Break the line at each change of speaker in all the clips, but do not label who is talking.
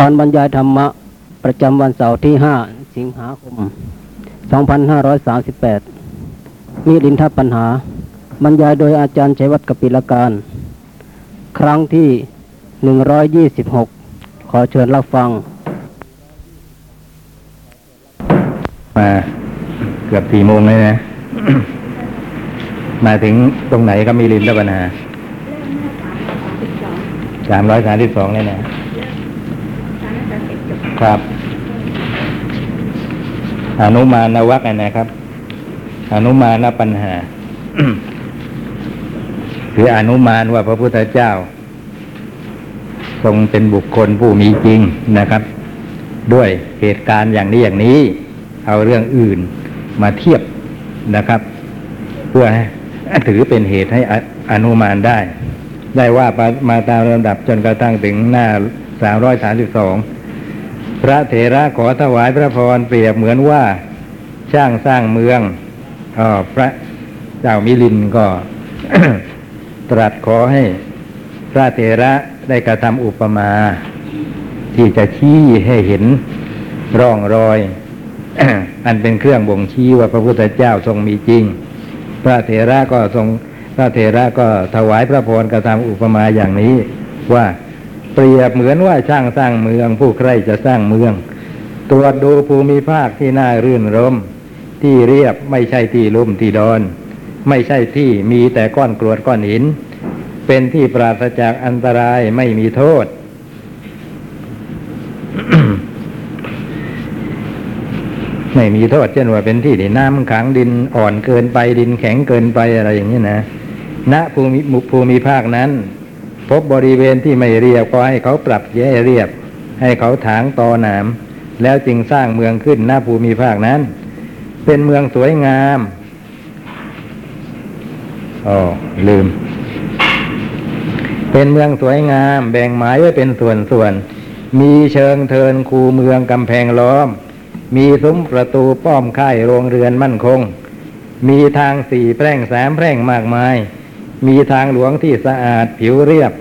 การบรรยายธรรมะ ประจำวันเสาร์ที่ 5 สิงหาคม 2538 มีดินทปัญหา บรรยายโดยอาจารย์ชัยวัฒน์กปิลการ ครั้งที่ 126 ขอเชิญรับฟัง
มาเกือบสี่โมงเลยนะ มาถึงตรงไหนก็มีลินแล้วปัญหา สามร้อยสามสิบสองเลยนะ ครับ อนุมานวักอะนะครับ อนุมานปัญหาคืออนุมานว่าพระพุทธเจ้า ทรงเป็นบุคคลผู้มีจริงนะครับ ด้วยเหตุการณ์อย่างนี้อย่างนี้ เอาเรื่องอื่นมาเทียบนะครับ เพื่อให้ถือเป็นเหตุให้ออนุมานได้ ได้ว่ามามาตามลำดับจนกระทั่งถึงหน้าสามร้อยสามสิบสอง พระเถระขอถวายพระพรเปรียบเหมือนว่าช่างสร้างเมืองออพระเจ้ามิลินก็ ตรัสขอให้พระเถระได้กระทำอุปมา ที่จะชี้ให้เห็นร่องรอย อันเป็นเครื่องบ่งชี้ว่าพระพุทธเจ้าทรงมีจริง พระเถระก็ทรง พระเถระก็ถวายพระพรกระทำอุปมาอย่างนี้ว่า เปรียบเหมือนว่าช่างสร้างเมือง ผู้ใครจะสร้างเมือง ตรวจดูภูมิภาคที่น่ารื่นรม ที่เรียบไม่ใช่ที่ลุ่มที่ดอน ไม่ใช่ที่มีแต่ก้อนกรวดก้อนหิน เป็นที่ปราศจากอันตรายไม่มีโทษ ไม่มีโทษเช่นว่าเป็นที่ที่น้ำขังดินอ่อนเกินไปดินแข็งเกินไปอะไรอย่างนี้นะณภูมิภูมิภาคนั้น พบบริเวณที่ไม่เรียบก็ให้เขาปรับแย่เรียบ ให้เขาถางตอหนาม แล้วจึงสร้างเมืองขึ้นณภูมิภาคนั้น เป็นเมืองสวยงามอ๋อลืม เป็นเมืองสวยงาม แบ่งหมายไว้เป็นส่วนๆมีเชิงเทินคูเมืองกำแพงล้อม มีซุ้มประตูป้อมค่ายโรงเรือนมั่นคง มีทางสี่แพร่งสามแพร่งมากมาย มีทางหลวงที่สะอาดผิวเรียบ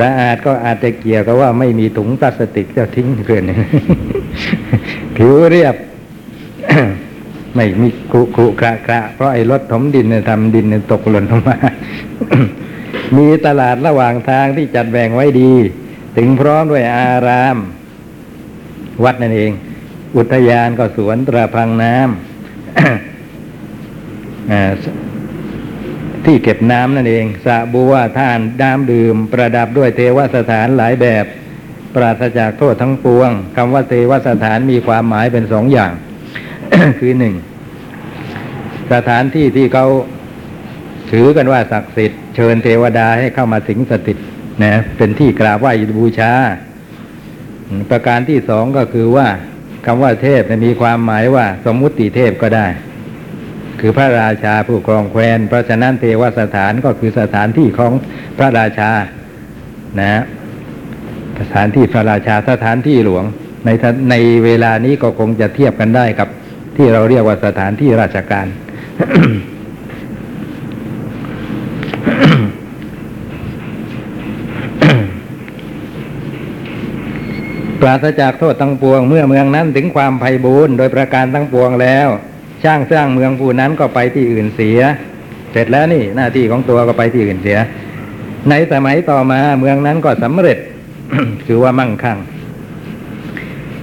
สะอาดก็อาจจะเกี่ยวกับว่าไม่มีถุงพลาสติกจะทิ้งเกินผิวเรียบ ไม่มีขรุขรุกระกระเพราะไอ้รถถมดินเนี่ยทำดินเนี่ยตกหล่นลงมา มีตลาดระหว่างทางที่จัดแบ่งไว้ดี ถึงพร้อมด้วยอาราม วัดนั่นเอง อุทยานก็สวนตราพังน้ำ ที่เก็บน้ำนั่นเองสระบัวท่านน้ำดื่ม ประดับด้วยเทวสถานหลายแบบ ปราศจากโทษทั้งปวงคำว่าเทวสถานมีความหมายเป็นสองอย่าง คือหนึ่งสถานที่ที่เขาถือกันว่าศักดิ์สิทธิ์เชิญเทวดาให้เข้ามาสิงสถิตนะเป็นที่กราบไหว้บูชา ประการที่สองก็คือว่าคำว่าเทพมีความหมายว่า สมมุติเทพก็ได้ คือพระราชาผู้ครองแคว้น เพราะฉะนั้นเทวสถานก็คือสถานที่ของพระราชานะสถานที่พระราชาสถานที่หลวง ในในเวลานี้ก็คงจะเทียบกันได้กับ ที่เราเรียกว่าสถานที่ราชการปราศจากโทษทั้งปวง เมื่อเมืองนั้นถึงความไพ่บูรณ์โดยประการทั้งปวงแล้ว ช่างสร้างเมืองผู้นั้นก็ไปที่อื่นเสีย เสร็จแล้วนี่หน้าที่ของตัวก็ไปที่อื่นเสีย ในสมัยต่อมาเมืองนั้นก็สำเร็จคือว่ามั่งคั่ง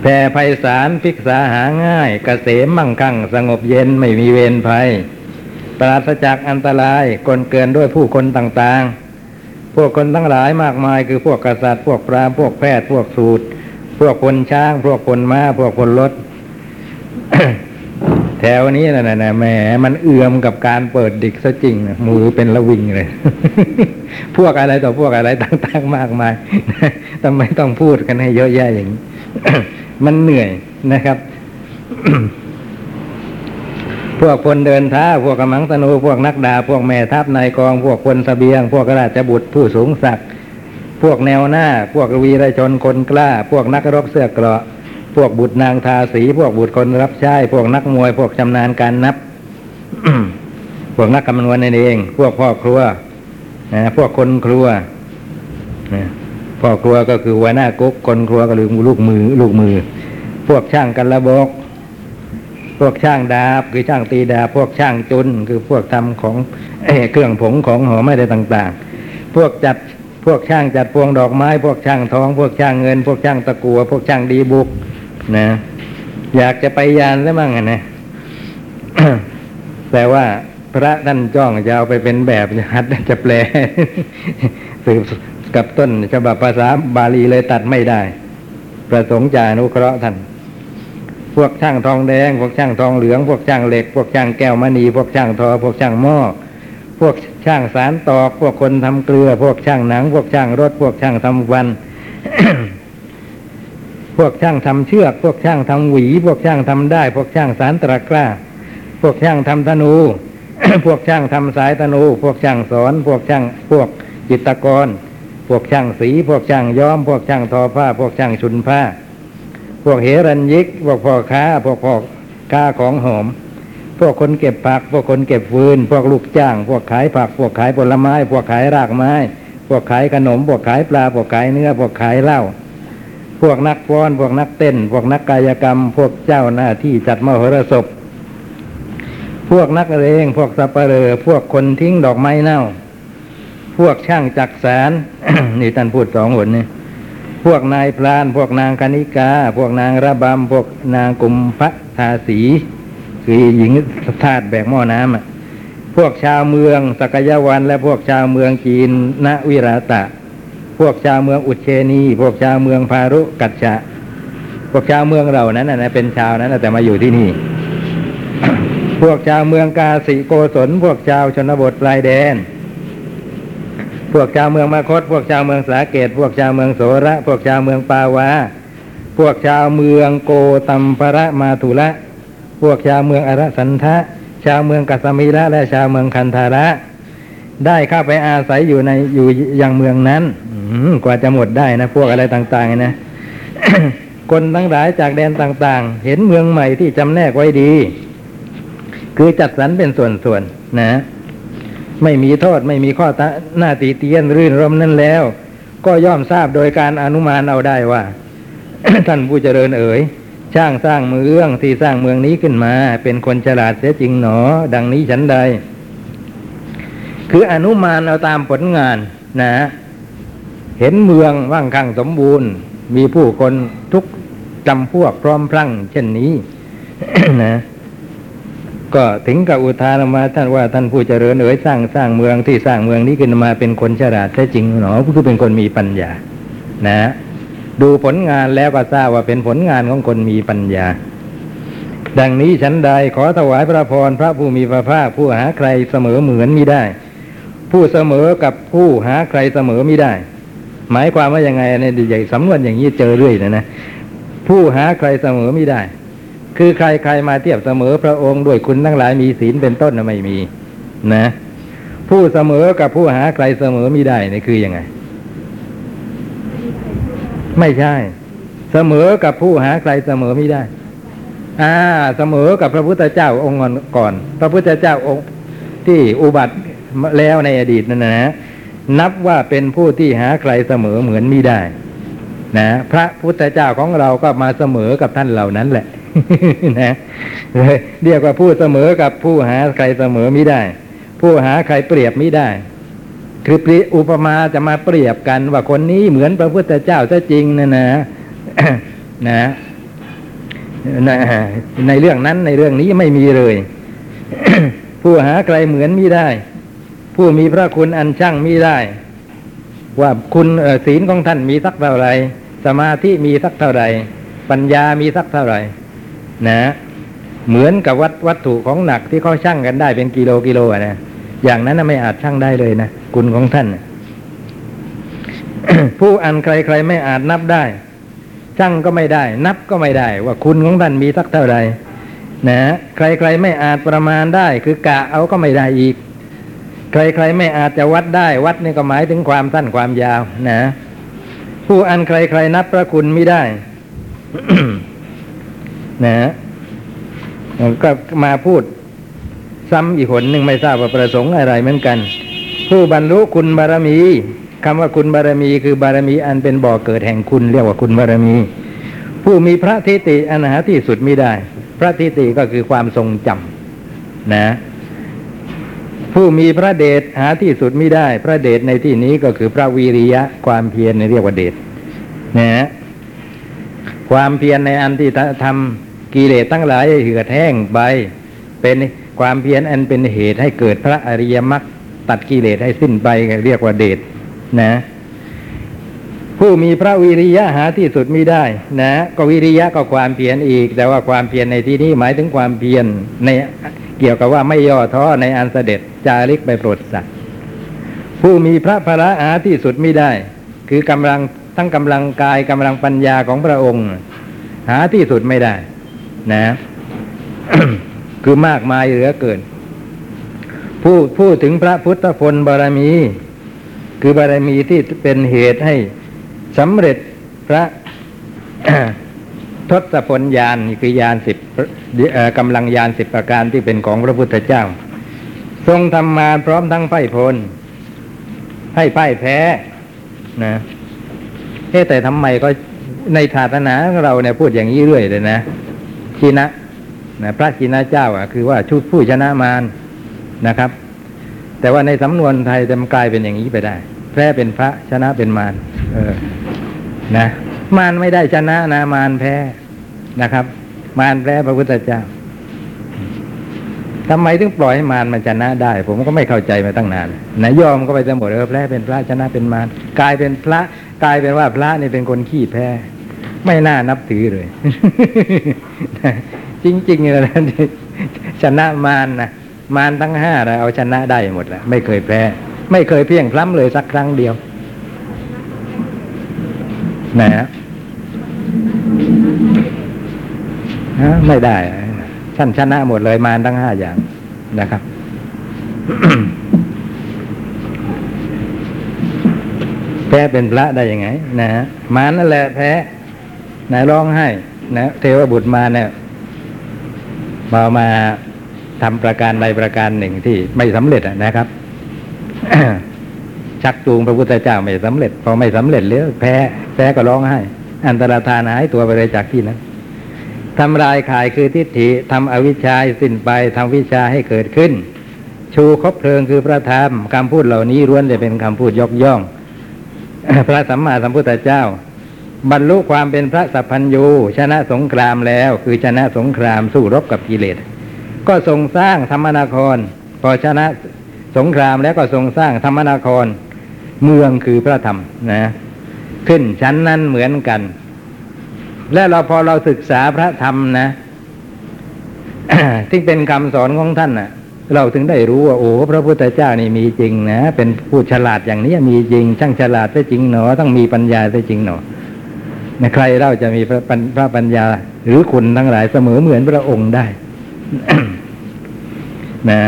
แผ่ไพศาลพิกษาหาง่ายกเกษมมั่งคั่ง สงบเย็นไม่มีเวรภัย ปราศจากอันตรายกลเกินด้วยผู้คนต่างๆ พวกคนทั้งหลายมากมายคือพวกกษัตริย์พวกพราพวกแพทย์พวกสูตร พวกคนช้าง พวกคนม้า พวกคนรถ ถวนี้นะนะนะแหมมันเอือมกับการเปิดดิกซะจริงมือเป็นละวิงเลย พวกอะไรต่อพวกอะไรต่าง ๆ มากมายทำไมต้องพูดกันให้เยอะแยะอย่างนี้มันเหนื่อยนะครับ พวกคนเดินท้า พวกกำลังธนูพวกนักดา พวกแม่ทัพนายกอง พวกคนสเสบียง พวกราชบุตรผู้สูงศักดิ์พวกแนวหน้า พวกวีรชนคนกล้า พวกนักรบเสื้อเกราะ พวกบุตรนางทาสี พวกบุตรคนรับใช้พวกนักมวย พวกชำนาญการนับ พวกนักคำนวณนั่นเอง พวกพ่อครัวนะพวกคนครัวนะพ่อครัวก็คือหัวหน้ากุ๊กคนครัวก็คือลูกมือ ลูกมือ พวกช่างกันระบกพวกช่างดาบคือช่างตีดาบพวกช่างจุนคือพวกทำของเอ่อเครื่องผงของหอมอะไรต่าง ๆ พวกจัดพวกช่างจัดพวงดอกไม้ พวกช่างทอง พวกช่างเงิน พวกช่างตะกัว พวกช่างดีบุก นะอยากจะไปยานแล้วมั่งนะแต่ว่าพระท่านจ้องจะเอาไปเป็นแบบจะหัดจะแปล สืบกับต้นฉบับภาษาบาลีเลยตัดไม่ได้ ประสงค์จะอนุเคราะห์ท่านพวกช่างทองแดง พวกช่างทองเหลือง พวกช่างเหล็ก พวกช่างแก้วมณี พวกช่างทอ พวกช่างหม้อพวกช่างสารตอก พวกคนทำเกลือ พวกช่างหนัง พวกช่างรถ พวกช่างทำฟัน พวกช่างทำเชือก พวกช่างทำหวี พวกช่างทำได้ พวกช่างสารตะกร้า พวกช่างทำธนู พวกช่างทำสายธนู พวกช่างสอน พวกช่างพวกจิตกร พวกช่างสี พวกช่างย้อม พวกช่างทอผ้า พวกช่างชุนผ้า พวกเฮรัญยิก พวกพ่อค้า พวกพ่อค้าของหอม พวกคนเก็บผัก พวกคนเก็บฟืน พวกลูกจ้าง พวกขายผัก พวกขายผลไม้ พวกขายรากไม้ พวกขายขนม พวกขายปลา พวกขายเนื้อ พวกขายเหล้า พวกนักฟ้อน พวกนักเต้น พวกนักกายกรรม พวกเจ้าหน้าที่จัดมหรสพ พวกนักเลงพวกสับเปลอพวกคนทิ้งดอกไม้เน่า พวกช่างจักสารนี่ท่านพูดสองหนนี่พวกนายพราน พวกนางคณิกา พวกนางระบำ พวกนางกุมพระทาสีคือหญิงทาสแบกหม้อน้ำอะพวกชาวเมืองสกยวันและพวกชาวเมืองจีนณวิราตะ พวกชาวเมืองอุเชนี พวกชาวเมืองพารุกัจฉะพวกชาวเมืองเรานั้นนะเป็นชาวนั้นน่ะแต่มาอยู่ที่นี่ พวกชาวเมืองกาสิโกศลพวกชาวชนบทปลายแดน พวกชาวเมืองมาคต พวกชาวเมืองสาเกต พวกชาวเมืองโสระ พวกชาวเมืองปาวาพวกชาวเมืองโกตัมประมาทุระ พวกชาวเมืองอรสันทะ ชาวเมืองกัสมีระและชาวเมืองคันธาระ ได้เข้าไปอาศัยอยู่ในอยู่ยังเมืองนั้น กว่าจะหมดได้นะพวกอะไรต่างๆนะคนทั้งหลายจากแดนต่างๆ เห็นเมืองใหม่ที่จำแนกไว้ดี คือจัดสรรเป็นส่วนๆนะ ไม่มีโทษไม่มีข้อตะหน้าตีเตียนรื่นรมนั่นแล้ว ก็ย่อมทราบโดยการอนุมานเอาได้ว่า ท่านผู้เจริญเอ๋ยช่างสร้างเมืองที่สร้างเมืองนี้ขึ้นมา เป็นคนฉลาดเสียจริงหนอ ดังนี้ฉันใด คืออนุมานเอาตามผลงานนะ เห็นเมืองว่างคั่งสมบูรณ์ มีผู้คนทุกจำพวกพร้อมพลั่ง เช่นนี้นะก็ถึงกับอุทานออกมาท่านว่าท่านผู้เจริญเอ๋ยสร้างสร้างเมืองที่สร้างเมืองนี้ขึ้นมาเป็นคนฉลาดแท้จริงหนอคือเป็นคนมีปัญญา นะ ดูผลงานแล้วก็ทราบว่าเป็นผลงานของคนมีปัญญา ดังนี้ฉันใดขอถวายพระพรพระผู้มีพระภาคผู้หาใครเสมอเหมือนมิได้ ผู้เสมอกับผู้หาใครเสมอมิได้ หมายความว่ายังไงเนี่ยใหญ่สำนวนอย่างนี้เจอเรื่อยนะนะผู้หาใครเสมอมิได้ คือใครใครมาเทียบเสมอพระองค์ด้วยคุณทั้งหลายมีศีลเป็นต้นไม่มี นะ ผู้เสมอกับผู้หาใครเสมอมิได้นี่คือยังไง ไม่ใช่ เสมอกับผู้หาใครเสมอไม่ได้ อ่า เสมอกับพระพุทธเจ้าองค์ก่อน พระพุทธเจ้าองค์ที่อุบัติแล้วในอดีตนั่นนะ นับว่าเป็นผู้ที่หาใครเสมอเหมือนมิได้ นะ พระพุทธเจ้าของเราก็มาเสมอกับท่านเหล่านั้นแหละนะเรียกว่าผู้เสมอกับผู้หาใครเสมอมิได้ ผู้หาใครเปรียบมิได้ คือปริอุปมาจะมาเปรียบกันว่าคนนี้เหมือนพระพุทธเจ้าซะจริงนะนะนะนะในเรื่องนั้นในเรื่องนี้ไม่มีเลย ผู้หาใครเหมือนมิได้ ผู้มีพระคุณอันช่างมิได้ ว่าคุณศีลของท่านมีสักเท่าไหรสมาธิมีสักเท่าไหรปัญญามีสักเท่าไหรนะ เหมือนกับวัดวัตถุของหนักที่เขาชั่งกันได้เป็นกิโลกิโลอะนะอย่างนั้นไม่อาจชั่งได้เลยนะคุณของท่าน ผู้อันใครๆไม่อาจนับได้ชั่งก็ไม่ได้ นับก็ไม่ได้ ว่าคุณของท่านมีสักเท่าไหร่นะใครๆไม่อาจประมาณได้ คือกะเอาก็ไม่ได้อีก ใครๆไม่อาจจะวัดได้วัดนี่ก็หมายถึงความสั้นความยาวนะผู้อันใครๆนับพระคุณไม่ได้นะก็มาพูด ซ้ำอีกหนหนึ่งไม่ทราบว่าประสงค์อะไรเหมือนกัน ผู้บรรลุคุณบารมีคำว่าคุณบารมีคือบารมีอันเป็นบ่อเกิดแห่งคุณเรียกว่าคุณบารมี ผู้มีพระทิติอันหาที่สุดไม่ได้ พระทิติก็คือความทรงจำนะ ผู้มีพระเดชหาที่สุดไม่ได้ พระเดชในที่นี้ก็คือพระวีริยะความเพียรในเรียกว่าเดชนะฮะความเพียรในอันที่ทำกิเลสทั้งหลายให้เหือดแห้งไปเป็นความเพียรอันเป็นเหตุให้เกิดพระอริยมรรคตัดกิเลสให้สิ้นไปเรียกว่าเดชนะ ผู้มีพระวิริยะหาที่สุดไม่ได้ นะ ก็วิริยะก็ความเพียรอีก แต่ว่าความเพียรในที่นี้หมายถึงความเพียรใน กี่ยวกับว่าไม่ย่อท้อในอันเสด็จจาริกไปโปรดสัตว์ผู้มีพระพระหาที่สุดไม่ได้ คือกำลังทั้งกำลังกายกำลังปัญญาของพระองค์ หาที่สุดไม่ได้ นะ คือมากมายเหลือเกินผู้พูดถึงพระพุทธพลบารมี คือบารมีที่เป็นเหตุให้สำเร็จพระ ทศพลยานคือยานสิบกำลังยานสิบประการที่เป็นของพระพุทธเจ้า ทรงทำมาพร้อมทั้งไพ่พล ให้ไพ่แพ้นะเฮ้แต่ทำไมก็ในศาสนาเราเนี่ยพูดอย่างนี้เรื่อยเลยนะชีนะนะพระชีนะเจ้าอะคือว่าชุดผู้ชนะมารนะครับ แต่ว่าในสำนวนไทยจะกลายเป็นอย่างนี้ไปได้ แพ้เป็นพระชนะเป็นมารเออนะมารไม่ได้ชนะนะมารแพ้ นะครับ มารแพ้พระพุทธเจ้าทำไมถึงปล่อยให้มารมันชนะได้ ผมก็ไม่เข้าใจมาตั้งนานนะยยอมก็ไปจะหมดเออแพ้เป็นพระชนะเป็นมารกลายเป็นพระ กลายเป็นว่าพระนี่เป็นคนขี้แพ้ ไม่น่านับถือเลย จริงๆเลยชนะมารนะมารทั้งห้าเราเอาชนะได้หมดแล้วไม่เคยแพ้ ไม่เคยเพียงพล้ำเลยสักครั้งเดียวนะฮะ ไม่ได้ท่านชนะหมดเลยมารทั้งห้าอย่างนะครับแพ้เป็นพระได้ยังไง นะฮะมารนั่นแหละแพ้นะร้องไห้นะเทวบุตรมาเนี่ยมามาทำประการใดประการหนึ่งที่ไม่สำเร็จนะครับชักจูงพระพุทธเจ้าไม่สำเร็จ พอไม่สำเร็จแล้วแพ้แพ้ก็ร้องไห้ อันตรธานหายตัวไปเลยจากที่นั้น ทำลายขายคือทิฏฐิทำอวิชชาสิ้นไปทำวิชาให้เกิดขึ้น ชูคบเพลิงคือพระธรรมคำพูดเหล่านี้ล้วนจะเป็นคำพูดยกย่อง พระสัมมาสัมพุทธเจ้า บรรลุความเป็นพระสัพพัญญูชนะสงครามแล้ว คือชนะสงครามสู้รบกับกิเลส ก็ทรงสร้างธรรมนาคร พอชนะสงครามแล้วก็ทรงสร้างธรรมนาคร เมืองคือพระธรรมนะ ขึ้นชั้นนั้นเหมือนกัน และเราพอเราศึกษาพระธรรมนะที่เป็นคำสอนของท่านนะเราถึงได้รู้ว่าโอ้พระพุทธเจ้านี่มีจริงนะเป็นผู้ฉลาดอย่างนี้มีจริง ช่างฉลาดได้จริงหนอต้องมีปัญญาได้จริงหนอนะใครเราจะมีพระพระปัญญา หรือคุณทั้งหลายเสมอเหมือนพระองค์ได้นะ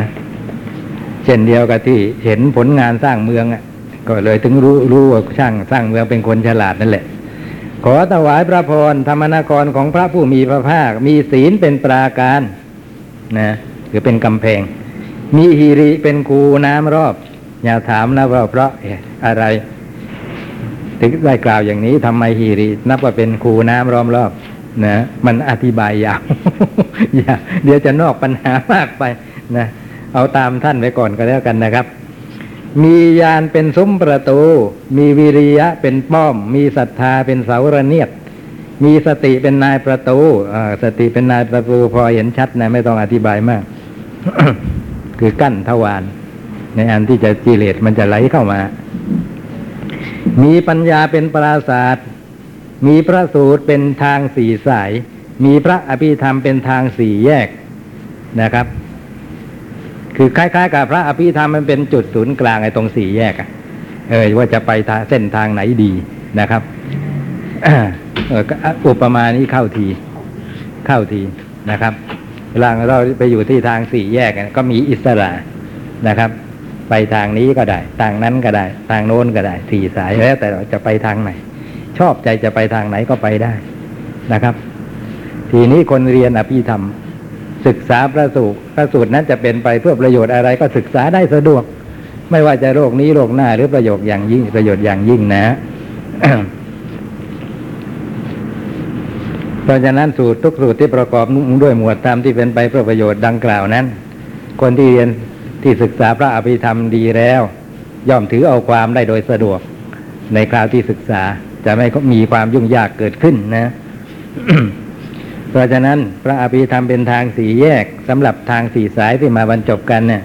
เช่นเดียวกับที่เห็นผลงานสร้างเมืองอะ ก็เลยถึงรู้รู้ว่าช่างสร้างเมืองเป็นคนฉลาดนั่นแหละ ขอถวายพระพรธรรมนากรของพระผู้มีพระภาค มีศีลเป็นปราการนะคือเป็นกำแพง มีฮีริเป็นคูน้ำรอบ อย่าถามนะว่าเพราะอะไร ถึงได้กล่าวอย่างนี้ทำไมฮีริ นับว่าเป็นคูน้ำรอมรอบนะมันอธิบายยาวอย่าเดี๋ยวจะนอกปัญหามากไปนะเอาตามท่านไว้ก่อนก็แล้วกันนะครับ มียานเป็นซุ้มประตู มีวิริยะเป็นป้อม มีศรัทธาเป็นเสาระเนียด มีสติเป็นนายประตูสติเป็นนายประตูพอเห็นชัดนะไม่ต้องอธิบายมาก คือกั้นทวารในอันที่จะกิเลสมันจะไหลเข้ามา มีปัญญาเป็นปราศาสตร์มีพระสูตรเป็นทางสี่สาย มีพระอภิธรรมเป็นทางสี่แยกนะครับ คือคล้าย ๆ กับพระอภิธรรมมันเป็นจุดศูนย์กลางไอ้ตรงสี่แยกอะเออว่าจะไปทางเส้นทางไหนดีนะครับเอออุปมานี้เข้าที เข้าทีนะครับเวลาเราไปอยู่ที่ทางสี่แยกก็มีอิสระนะครับ ไปทางนี้ก็ได้ ทางนั้นก็ได้ ทางโน้นก็ได้สี่สายแล้ว แต่เราจะไปทางไหน ชอบใจจะไปทางไหนก็ไปได้นะครับ ทีนี้คนเรียนอภิธรรม ศึกษาพระสูตรพระสูตรนั้นจะเป็นไปเพื่อประโยชน์อะไรก็ศึกษาได้สะดวก ไม่ว่าจะโรคนี้โรคหน้าหรือประโยชน์อย่างยิ่งประโยชน์อย่างยิ่งนะเพราะฉะนั้นสูตรทุกสูตรที่ประกอบด้วยหมวดธรรมที่เป็นไปเพื่อประโยชน์ดังกล่าวนั้น คนที่เรียนที่ศึกษาพระอภิธรรมดีแล้ว ย่อมถือเอาความได้โดยสะดวก ในคราวที่ศึกษาจะไม่มีความยุ่งยากเกิดขึ้นนะ เพราะฉะนั้นพระอภิธรรมเป็นทางสี่แยกสำหรับทางสี่สายที่มาบรรจบกันเนี่ย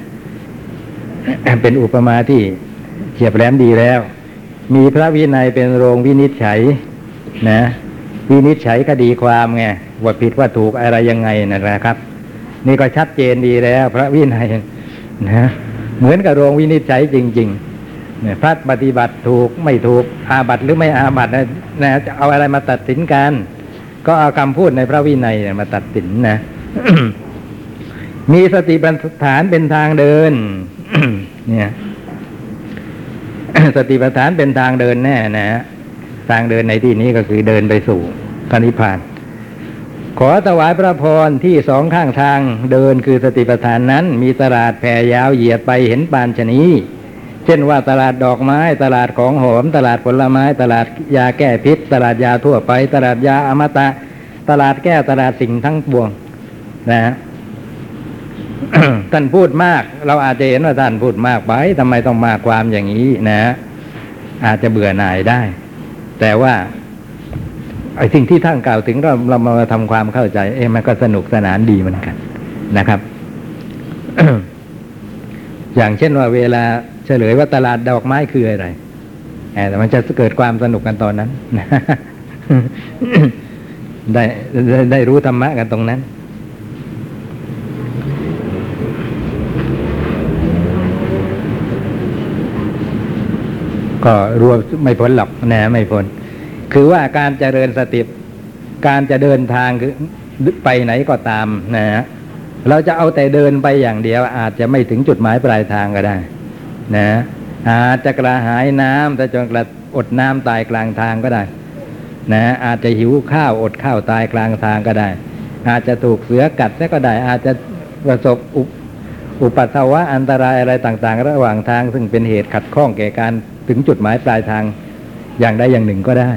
เป็นอุปมาที่เฉียบแหลมดีแล้ว มีพระวินัยเป็นโรงวินิจฉัยนะ วินิจฉัยคดีความไงว่าผิดว่าถูกอะไรยังไงนะครับ นี่ก็ชัดเจนดีแล้ว พระวินัยนะเหมือนกับโรงวินิจฉัยจริงๆเนี่ยพระปฏิบัติถูกไม่ถูกอาบัตหรือไม่อาบัตนะนะจะเอาอะไรมาตัดสินกัน ก็เอาคำพูดในพระวินัยมาตัดสินนะ มีสติปัฏฐานเป็นทางเดิน เนี่ย สติปัฏฐานเป็นทางเดินแน่นะฮะทางเดินในที่นี้ก็คือเดินไปสู่พระนิพพาน ขอถวายพระพรที่สองข้างทางเดินคือสติปัฏฐานนั้น มีตลาดแผ่ยาวเหยียดไปเห็นปานชนี เช่นว่าตลาดดอกไม้ ตลาดของหอม ตลาดผลไม้ ตลาดยาแก้พิษ ตลาดยาทั่วไป ตลาดยาอมตะ ตลาดแก้ตลาดสิ่งทั้งปวง นะฮะท่านพูดมาก เราอาจจะเห็นว่าท่านพูดมากไปทำไมต้องมากความอย่างนี้นะ อาจจะเบื่อหน่ายได้ แต่ว่าไอ้สิ่งที่ท่านกล่าวถึงเราเรามาทำความเข้าใจ เอ๊มันก็สนุกสนานดีเหมือนกันนะครับ อย่างเช่นว่าเวลา ฉลยว่าตลาดดอกไม้คืออะไรแต่มันจะเกิดความสนุกกันตอนนั้นได้ได้ได้รู้ธรรมะกันตรงนั้น ก็รวมไม่พ้นหรอกนะไม่พ้นคือว่าการเจริญสติการจะเดินทางคือไปไหนก็ตามนะฮะเราจะเอาแต่เดินไปอย่างเดียว อาจจะไม่ถึงจุดหมายปลายทางก็ได้ นะอาจจะกระหายน้ำแต่จนกระอดน้ำตายกลางทางก็ได้นะอาจจะหิวข้าวอดข้าวตายกลางทางก็ได้ อาจจะถูกเสือกัดก็ได้ อาจจะประสบอุปอุปัสสาวะอันตรายอะไรต่าง ๆ ระหว่างทาง ซึ่งเป็นเหตุขัดข้องแก่การถึงจุดหมายปลายทางอย่างใดอย่างหนึ่งก็ได้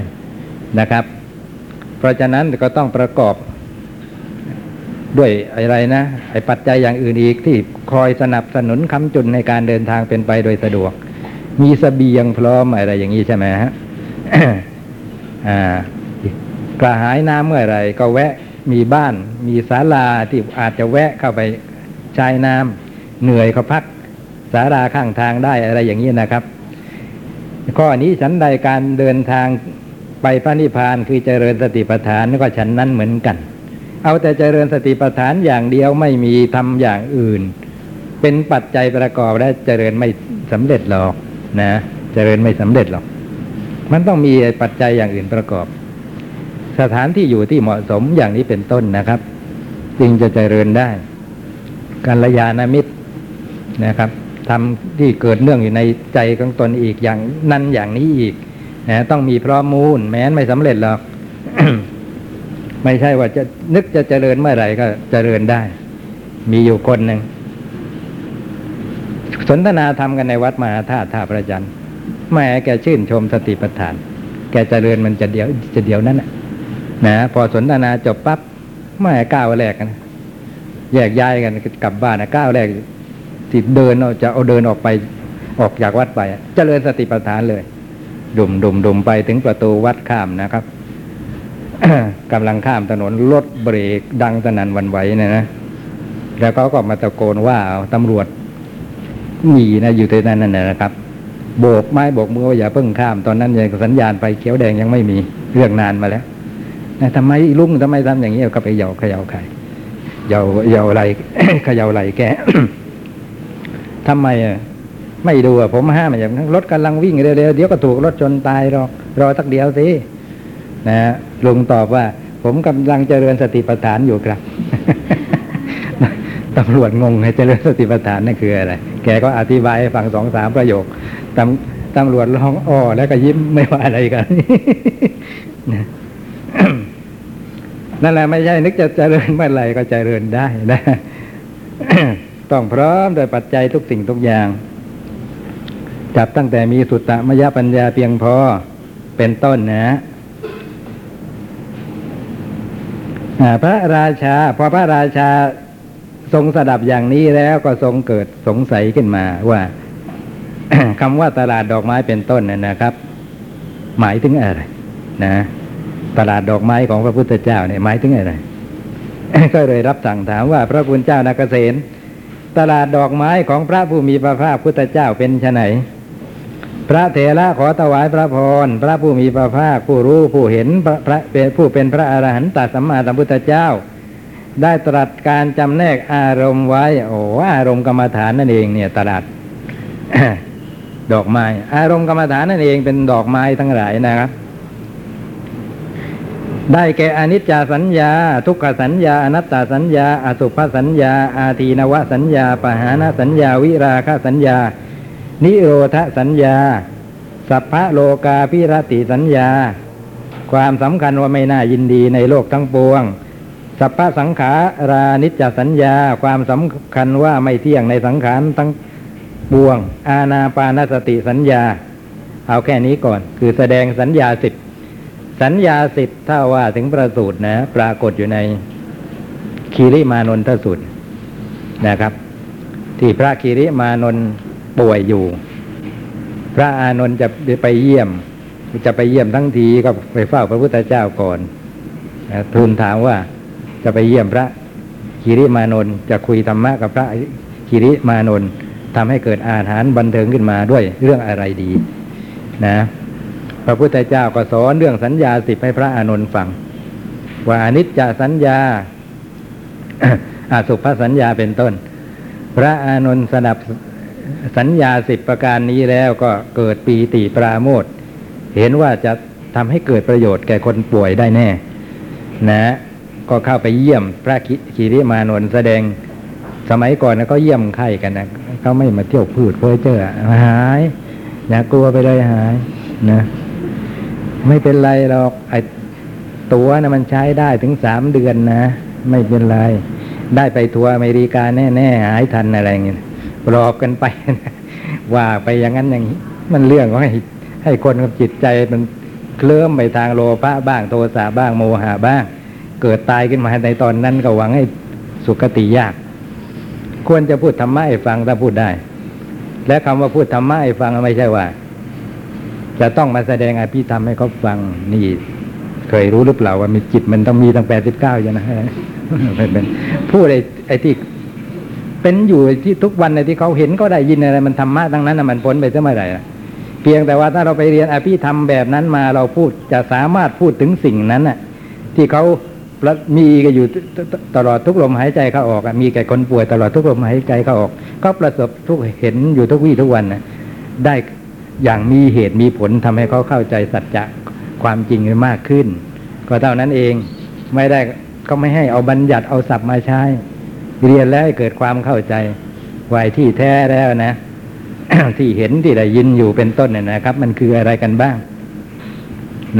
นะครับ เพราะฉะนั้นก็ต้องประกอบ ด้วยอะไรนะ ไอ้ปัจจัยอย่างอื่นอีกที่คอยสนับสนุนคำจุนในการเดินทางเป็นไปโดยสะดวก มีสเสบียงพร้อมอะไรอย่างนี้ใช่ไหมฮะอ่ากระหายน้ำเมื่อไรก็แวะมีบ้าน มีศาลาที่อาจจะแวะเข้าไปใช้น้ำเหนื่อยก็พักศาลาข้างทางได้อะไรอย่างนี้นะครับ ข้อนี้ฉันใดการเดินทางไปพระนิพพานคือเจริญสติปัฏฐานก็ฉันนั้นเหมือนกัน เอาแต่เจริญสติปัฏฐานอย่างเดียวไม่มีทำอย่างอื่น เป็นปัจจัยประกอบและเจริญไม่สำเร็จหรอกนะเจริญไม่สำเร็จหรอก มันต้องมีปัจจัยอย่างอื่นประกอบ สถานที่อยู่ที่เหมาะสมอย่างนี้เป็นต้นนะครับ จึงจะเจริญได้กัลยาณมิตรนะครับทำที่เกิดเนื่องอยู่ในใจของตนอีกอย่างนั้นอย่างนี้อีกนะต้องมีพร้อมมูล แม้นไม่สำเร็จหรอก ไม่ใช่ว่าจะนึกจะเจริญเมื่อไหร่ก็เจริญได้ มีอยู่คนหนึ่ง สนทนาธรรมกันในวัดมหาธาตุท่าประจันแม่แกชื่นชมสติปัฏฐาน แกเจริญมันจะเดียวจะเดียวนั้นนะนะพอสนทนาจบปั๊บแม่ก้าวแรกกันแยกย้ายกันกลับบ้านนะก้าวแรกที่เดินเอาจะเอาเดินออกไปออกจากวัดไปเจริญสติปัฏฐานเลย ดุมดุมดุมไปถึงประตูวัดข้ามนะครับ กำลังข้ามถนนรถเบรกดังสนั่นวันไหวเนี่ยนะแล้วเขาก็มาตะโกนว่าเอาตำรวจหนีนะอยู่ที่นั่นนั่นนะครับ โบกไม้โบกมือว่าอย่าเพิ่งข้าม ตอนนั้นยังสัญญาณไฟเขียวแดงยังไม่มีเรื่องนานมาแล้วนะทำไมลุงทำไมทำอย่างนี้ก็ไปเหยาเขย่าใครเหยาเหยาไหลเขย่าไหลแกทำไมอะไม่ดูอะผมห้ามอย่างนั้นรถกำลังวิ่งเร็วๆเดี๋ยวก็ถูกรถชนตายหรอกรอสักเดียวสิ นะลุงตอบว่า ผมกำลังเจริญสติปัฏฐานอยู่ครับตำรวจงงให้เจริญสติปัฏฐานนั่นคืออะไร แกก็อธิบายให้ฟังสองสามประโยคตำตำรวจร้องอ้อแล้วก็ยิ้มไม่ว่าอะไรกันนะนั่นแหละไม่ใช่นึกจะเจริญเมื่อไหร่ก็เจริญได้นะต้องพร้อมโดยปัจจัยทุกสิ่งทุกอย่าง จับตั้งแต่มีสุตตมยปัญญาเพียงพอเป็นต้นนะอ่า พระราชา พอพระราชาทรงสดับอย่างนี้แล้วก็ทรงเกิดสงสัยขึ้นมาว่าคำว่าตลาดดอกไม้เป็นต้นนะครับ หมายถึงอะไร นะ ตลาดดอกไม้ของพระพุทธเจ้าเนี่ยหมายถึงอะไรก็เลยรับสั่งถามว่าพระคุณเจ้านาเกษณตลาดดอกไม้ของพระผู้มีพระภาคพุทธเจ้าเป็นไน พระเถระขอถวายพระพร พระผู้มีพระภาคผู้รู้ผู้เห็นพระพระผู้เป็นพระอรหันตสัมมาสัมพุทธเจ้า ได้ตรัสการจำแนกอารมณ์ไว้ โอ้อารมณ์กรรมฐานนั่นเองเนี่ยตลาดดอกไม้ อารมณ์กรรมฐานนั่นเองเป็นดอกไม้ทั้งหลายนะครับ ได้แก่อนิจจสัญญา ทุกขสัญญา อนัตตาสัญญา อสุภสัญญา อาทีนวสัญญา ปหานสัญญา วิราคะสัญญา นิโรธสัญญา สัพพะโลกาพิรติสัญญา ความสำคัญว่าไม่น่ายินดีในโลกทั้งปวง สัพพะสังขารานิจจสัญญา ความสำคัญว่าไม่เที่ยงในสังขารทั้งปวง อาณาปานสติสัญญา เอาแค่นี้ก่อน คือแสดงสัญญาสิบสัญญาสิบถ้าว่าถึงประสูตรนะ ปรากฏอยู่ในคีริมานนทสูตรนะครับ ที่พระคีริมานนท์ ป่วยอยู่ พระอานนท์จะไปเยี่ยม จะไปเยี่ยมทั้งทีก็ไปเฝ้าพระพุทธเจ้าก่อนทูลถามว่าจะไปเยี่ยมพระคีริมานนท์จะคุยธรรมะกับพระคีริมานนท์ทำให้เกิดอาหารบันเทิงขึ้นมาด้วยเรื่องอะไรดี นะ พระพุทธเจ้าก็สอนเรื่องสัญญาสิบให้พระอานนท์ฟัง ว่าอนิจจสัญญาอาสุภสัญญาเป็นต้น พระอานนท์สนับ สัญญาสิบประการนี้แล้วก็เกิดปีติปราโมทเห็นว่าจะทำให้เกิดประโยชน์แก่คนป่วยได้แน่ นะ ก็เข้าไปเยี่ยมพระคีริมานนท์แสดงสมัยก่อนนะก็เยี่ยมไข้กันนะเขาไม่มาเที่ยวพืชเพื่อเจอหายอย่ากลัวไปเลยหายนะไม่เป็นไรหรอกไอตัวนะมันใช้ได้ถึงสามเดือนนะ ไม่เป็นไร ได้ไปทัวร์อเมริกาแน่ ๆ หายทันอะไรเงี้ย ปลอบกันไป ว่าไปอย่างนั้นอย่างนี้ มันเรื่องของให้ให้คนกับจิตใจมันเคลื่อนไปทางโลภะบ้างโทสะบ้างโมหะบ้าง เกิดตายขึ้นมาในตอนนั้นก็หวังให้สุคติยาก ควรจะพูดธรรมะให้ฟังถ้าพูดได้ และคำว่าพูดธรรมะให้ฟังไม่ใช่ว่า จะต้องมาแสดงอภิธรรมให้เขาฟังนี่เคยรู้หรือเปล่าว่ามีจิตมันต้องมีตั้งแปดสิบเก้าอย่างนะเป็นพูดไอ้ไอ้ที่ เป็นอยู่ที่ทุกวันในที่เขาเห็นก็ได้ยินอะไรมันธรรมะทั้งนั้นมันพ้นไปเมื่อไหร่เพียงแต่ว่าถ้าเราไปเรียนอภิธรรมแบบนั้นมาเราพูดจะสามารถพูดถึงสิ่งนั้นน่ะ ที่เขามีกันอยู่ตลอดทุกลมหายใจเขาออกมีแก่คนป่วยตลอดทุกลมหายใจเขาออก ก็ประสบทุกเห็นอยู่ทุกวี่ทุกวันนะได้อย่างมีเหตุมีผลทำให้เขาเข้าใจสัจจะความจริงมากขึ้น ก็เท่านั้นเองไม่ได้ก็ไม่ให้เอาบัญญัติเอาศัพท์มาใช้ เรียนแล้วให้เกิดความเข้าใจไว้ที่แท้แล้วนะ ที่เห็นที่ได้ยินอยู่เป็นต้นเนี่ยนะครับ มันคืออะไรกันบ้าง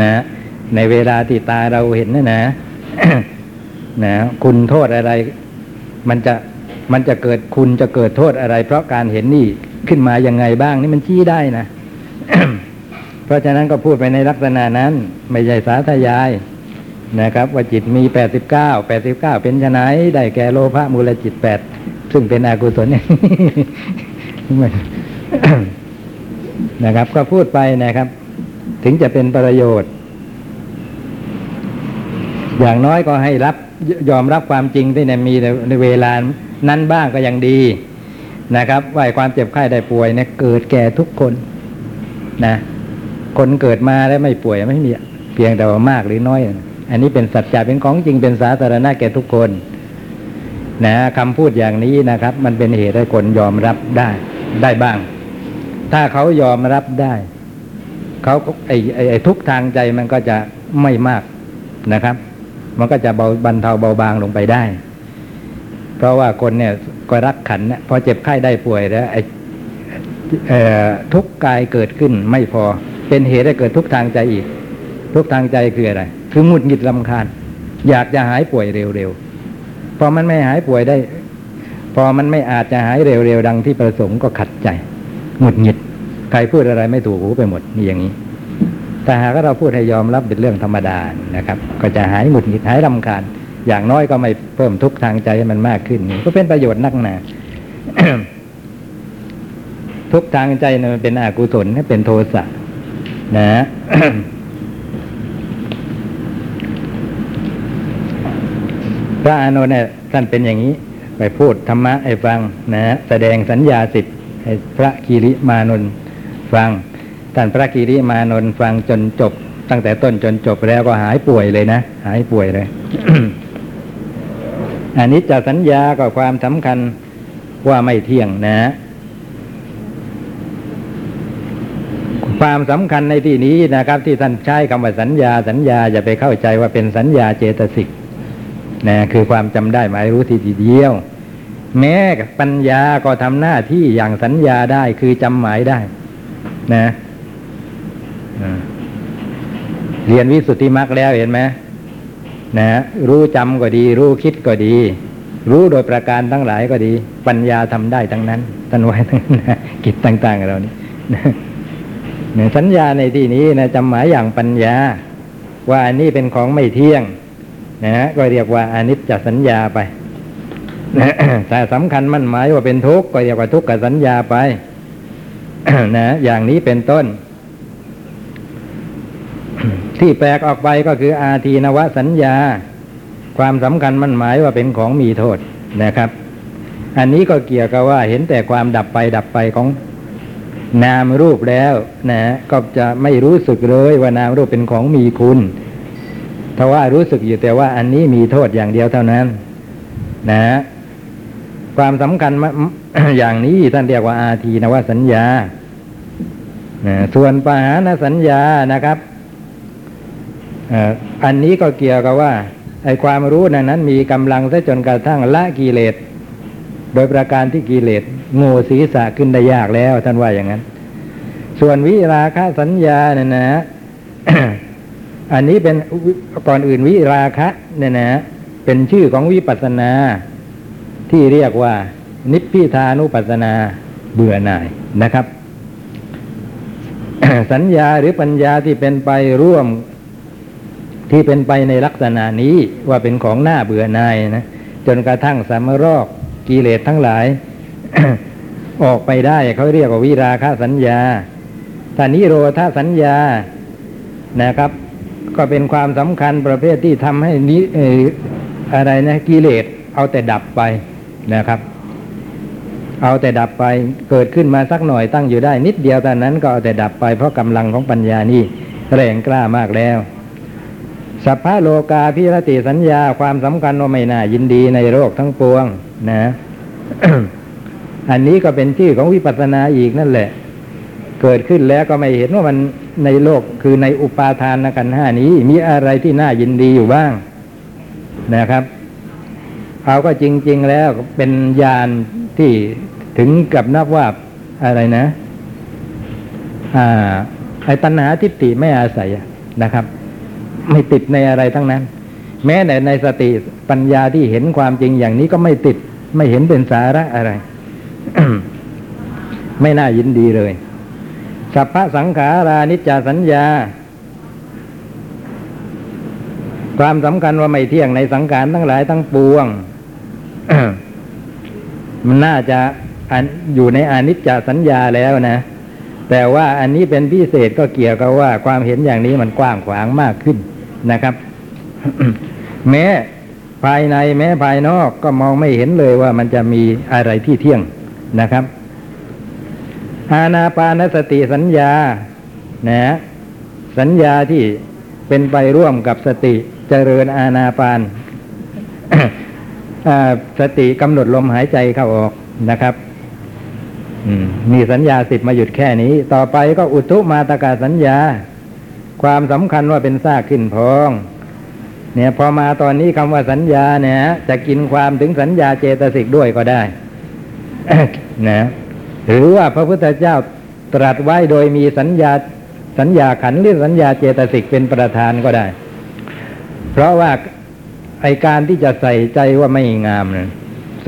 นะ ในเวลาที่ตาเราเห็นนะนะนะคุณโทษอะไร มันจะมันจะเกิดคุณจะเกิดโทษอะไร เพราะการเห็นนี่ขึ้นมายังไงบ้าง นี่มันชี้ได้นะ เพราะฉะนั้นก็พูดไปในลักษณะนั้น ไม่ใช่สาธยาย นะครับ ว่าจิตมีแปดสิบเก้าแปดสิบเก้าเป็นชนายได้แก่โลภะมูลจิตแปดซึ่งเป็นอกุศลเนี่ยนะครับ ก็พูดไปนะครับ ถึงจะเป็นประโยชน์ อย่างน้อยก็ให้รับยอมรับความจริงที่เนี่ยมีในเวลานั้นบ้างก็ยังดีนะครับ ว่าความเจ็บไข้ได้ป่วยเนี่ยเกิดแก่ทุกคนนะคนเกิดมาแล้วไม่ป่วยไม่มีเพียงแต่ว่ามากหรือน้อย อันนี้เป็นสัจจะเป็นของจริงเป็นสาธารณะแก่ทุกคนนะคำพูดอย่างนี้นะครับ มันเป็นเหตุให้คนยอมรับได้ได้บ้าง ถ้าเขายอมรับได้เขาไอ้ไอ้ทุกทางใจมันก็จะไม่มากนะครับ มันก็จะเบาบรรเทาเบาบางลงไปได้ เพราะว่าคนเนี่ยก็รักขันนะพอเจ็บไข้ได้ป่วยแล้วไอ้ทุกกายเกิดขึ้นไม่พอ เป็นเหตุให้เกิดทุกทางใจอีก ทุกทางใจคืออะไร คือหงุดหงิดลำคาญ อยากจะหายป่วยเร็วๆ พอมันไม่หายป่วยได้ พอมันไม่อาจจะหายเร็วๆ ดังที่ประสงค์ก็ขัดใจหงุดหงิด ใครพูดอะไรไม่ถูกหูไปหมดนี่อย่างนี้ แต่หากเราพูดให้ยอมรับเป็นเรื่องธรรมดานะครับ ก็จะหายหงุดหงิดหายรำคาญ อย่างน้อยก็ไม่เพิ่มทุกข์ทางใจให้มันมากขึ้นก็เป็นประโยชน์นักหนาทุกข์ทางใจเนี่ยมันเป็นอกุศลเป็นโทสะนะ พระอานนท์เนี่ยท่านเป็นอย่างนี้ ไปพูดธรรมะให้ฟังนะฮะแสดงสัญญาสิทธิ์ให้พระกีริมานนท์ฟังท่านพระกีริมานนท์ฟังจนจบ ตั้งแต่ต้นจนจบแล้วก็หายป่วยเลยนะ หายป่วยเลยอันนี้จะสัญญาก็ความสำคัญว่าไม่เที่ยงนะ ความสำคัญในที่นี้นะครับ ที่ท่านใช้คำว่าสัญญา สัญญาอย่าไปเข้าใจว่าเป็นสัญญาเจตสิก นะคือความจำได้หมายรู้ทีเดียว แม้ปัญญาก็ทำหน้าที่อย่างสัญญาได้คือจำหมายได้ นะเรียนวิสุทธิมรรคแล้วเห็นไหมนะรู้จำก็ดี รู้คิดก็ดี รู้โดยประการทั้งหลายก็ดี ปัญญาทำได้ทั้งนั้นท่านไว้ทั้งนั้นนะกิจต่างๆเรานี่นะเนี่ยสัญญาในที่นี้นะจำหมายอย่างปัญญา ว่าอันนี้เป็นของไม่เที่ยง นะฮะก็เรียกว่าอนิจจสัญญาไปนะแต่สำคัญมั่นหมายว่าเป็นทุกข์ก็เรียกว่าทุกขสัญญาไปนะอย่างนี้เป็นต้น ที่แปลกออกไปก็คืออาทีนวสัญญา ความสำคัญมั่นหมายว่าเป็นของมีโทษนะครับ อันนี้ก็เกี่ยวกับว่าเห็นแต่ความดับไปดับไปของนามรูปแล้วนะก็จะไม่รู้สึกเลยว่านามรูปเป็นของมีคุณ ถ้าว่ารู้สึกอยู่แต่ว่าอันนี้มีโทษอย่างเดียวเท่านั้น นะความสำคัญมะอย่างนี้ท่านเรียกว่าอาทีนวสัญญา ส่วนปหานสัญญานะครับอ่ออันนี้ก็เกี่ยวกับว่าไอ้ความรู้นั้นนั้นมีกำลังซะจนกระทั่งละกิเลส โดยประการที่กิเลสโง่ศีรษะขึ้นได้ยากแล้วท่านว่าอย่างนั้น ส่วนวิราคะสัญญาเนี่ยนะ อันนี้เป็นก่อนอื่นวิราคะเนี่ยนะเป็นชื่อของวิปัสสนา ที่เรียกว่า นิพพิทานุปัสสนาเบื่อหน่ายนะครับ สัญญาหรือปัญญาที่เป็นไปร่วม ที่เป็นไปในลักษณะนี้ว่าเป็นของหน้าเบื่อหน่ายนะจนกระทั่งสามรอกกิเลสทั้งหลาย ออกไปได้เขาเรียกว่าวิราคะสัญญาถ้านิโรธาสัญญานะครับ ก็เป็นความสำคัญประเภทที่ทำให้นิเอ่ออะไรนะกิเลสเอาแต่ดับไปนะครับ เอาแต่ดับไปเกิดขึ้นมาสักหน่อยตั้งอยู่ได้ นิดเดียวแต่นั้นก็เอาแต่ดับไปเพราะกำลังของปัญญานี่แรงกล้ามากแล้วสัพพะโลกาพิรติสัญญาความสำคัญว่าไม่น่ายินดีในโลกทั้งปวง นะ อันนี้ก็เป็นชื่อของวิปัสสนาอีกนั่นแหละ เกิดขึ้นแล้วก็ไม่เห็นว่ามัน ในโลกคือในอุปาทานกันห้านี้ มีอะไรที่น่ายินดีอยู่บ้างนะครับเอาก็จริง ๆ แล้วเป็นญาณที่ถึงกับนับว่าอะไรนะอ่าไอ้ตัณหาทิฏฐิไม่อาศัยนะครับ ไม่ติดในอะไรทั้งนั้น แม้แต่ในสติปัญญาที่เห็นความจริงอย่างนี้ก็ไม่ติด ไม่เห็นเป็นสาระอะไร ไม่น่ายินดีเลย สัพพะสังขารานิจจสัญญา ความสำคัญว่าไม่เที่ยงในสังขารทั้งหลายทั้งปวง มันน่าจะอันอยู่ในอนิจจสัญญาแล้วนะ แต่ว่าอันนี้เป็นพิเศษก็เกี่ยวกับว่า ความเห็นอย่างนี้มันกว้างขวางมากขึ้นนะครับ แม้ภายในแม้ภายนอกก็มองไม่เห็นเลยว่ามันจะมีอะไรที่เที่ยงนะครับ อาณาปานสติสัญญานะสัญญาที่เป็นไปร่วมกับสติเจริญอาณาปานาสติกำหนดลมหายใจเข้าออกนะครับมมีสัญญาสิบมาหยุดแค่นี้ ต่อไปก็อุทุมาตกาสัญญา ความสำคัญว่าเป็นซากขึ้นพอง เนี่ย พอมาตอนนี้คำว่าสัญญาเนี่ย จะกินความถึงสัญญาเจตสิกด้วยก็ได้นะ หรือว่าพระพุทธเจ้าตรัสไว้โดยมีสัญญาสัญญาขันหรือสัญญาเจตสิกเป็นประธานก็ได้ เพราะว่าไอการที่จะใส่ใจว่าไม่งามนะ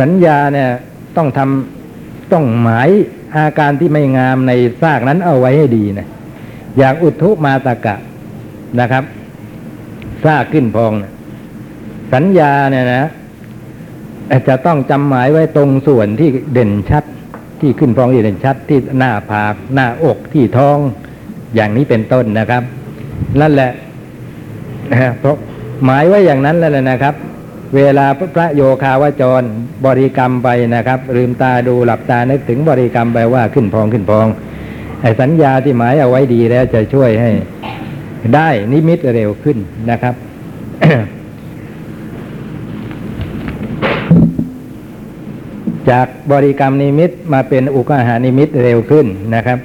สัญญาเนี่ยต้องทำต้องหมายอาการที่ไม่งามในซากนั้นเอาไว้ให้ดีนะอย่างอุทุมาตกะนะครับซากขึ้นพองนะสัญญาเนี่ยนะจะต้องจำหมายไว้ตรงส่วนที่เด่นชัด ที่ขึ้นพองที่เด่นชัดที่หน้าผาก หน้าอกที่ท้องอย่างนี้เป็นต้นนะครับ นั่นแหละนะเพราะหมายไว้อย่างนั้นแล้วแหละนะครับ เวลาพระโยคาวจรบริกรรมไปนะครับ ลืมตาดูหลับตานึกถึงบริกรรมไปว่าขึ้นพองขึ้นพองไอ้สัญญาที่หมายเอาไว้ดีแล้วจะช่วยให้ได้นิมิตเร็วขึ้นนะครับ จากบริกรรมนิมิตมาเป็นอุกหานิมิตเร็วขึ้นนะครับ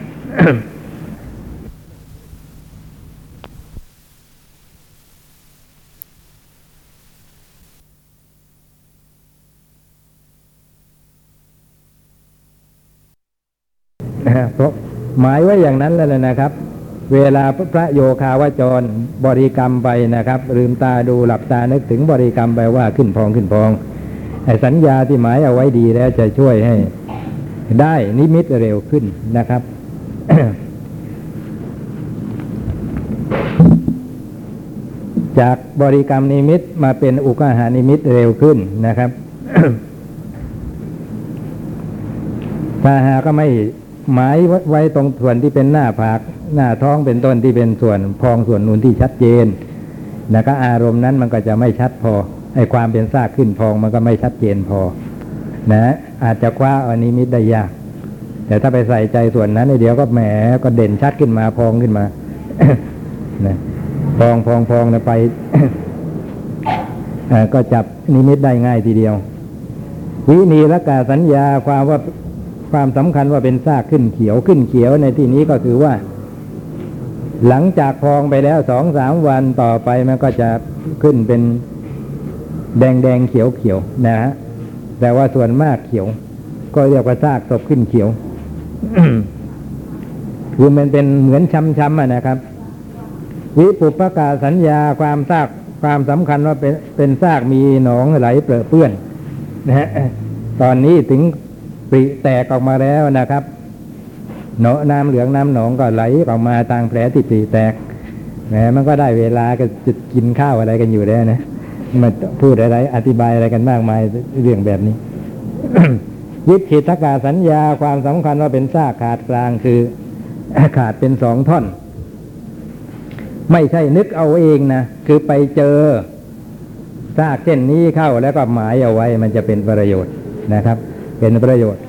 เพราะหมายไว้อย่างนั้นแล้วแหละนะครับ เวลาพระโยคาวาจรบริกรรมไปนะครับ ลืมตาดูหลับตานึกถึงบริกรรมไปว่าขึ้นพองขึ้นพอง ไอ้สัญญาที่หมายเอาไว้ดีแล้วจะช่วยให้ได้นิมิตเร็วขึ้นนะครับ จากบริกรรมนิมิตมาเป็นอุกหานิมิตเร็วขึ้นนะครับ ถ้าหากก็ไม่หมายไว้ตรงส่วนที่เป็นหน้าผาก หน้าท้องเป็นต้นที่เป็นส่วนพองส่วนนูนที่ชัดเจนนะก็อารมณ์นั้นมันก็จะไม่ชัดพอ ไอ้ความเป็นซากขึ้นพองมันก็ไม่ชัดเจนพอ นะ อาจจะคว้าอันนี้มิตได้ยาก แต่ถ้าไปใส่ใจส่วนนั้นเดี๋ยวก็แหมก็เด่นชัดขึ้นมาพองขึ้นมานะพองพองพองนะไปก็จับนิมิตได้ง่ายทีเดียว วินีละกาสัญญาความว่าความสำคัญว่าเป็นซากขึ้นเขียวขึ้นเขียวในที่นี้ก็คือว่า หลังจากพองไปแล้วสองสามวันต่อไปมันก็จะขึ้นเป็น แดงแดงเขียวเขียวนะฮะแต่ว่าส่วนมากเขียว ก็เรียกว่าซากศพขึ้นเขียวคือมันเป็นเหมือนช้ำๆอะนะครับ วิปุปกาสัญญาความซากความสำคัญว่าเป็นเป็นซากมีหนองไหลเปรอะเปื้อนนะฮะตอนนี้ถึงปริแตกออกมาแล้วนะครับเนาะน้ำเหลืองน้ำหนองก็ไหลออกมาทางแผลที่ปริแตกแหมมันก็ได้เวลาก็จะกินข้าวอะไรกันอยู่แล้วนะ มาพูดอะไร อธิบายอะไรกันมากมายเรื่องแบบนี้ ยึดขีตกาสัญญาความสำคัญว่าเป็นซากขาดกลางคือขาดเป็นสองท่อน ไม่ใช่นึกเอาเองนะ คือไปเจอซากเช่นนี้เข้าแล้วก็หมายเอาไว้ มันจะเป็นประโยชน์นะครับ เป็นประโยชน์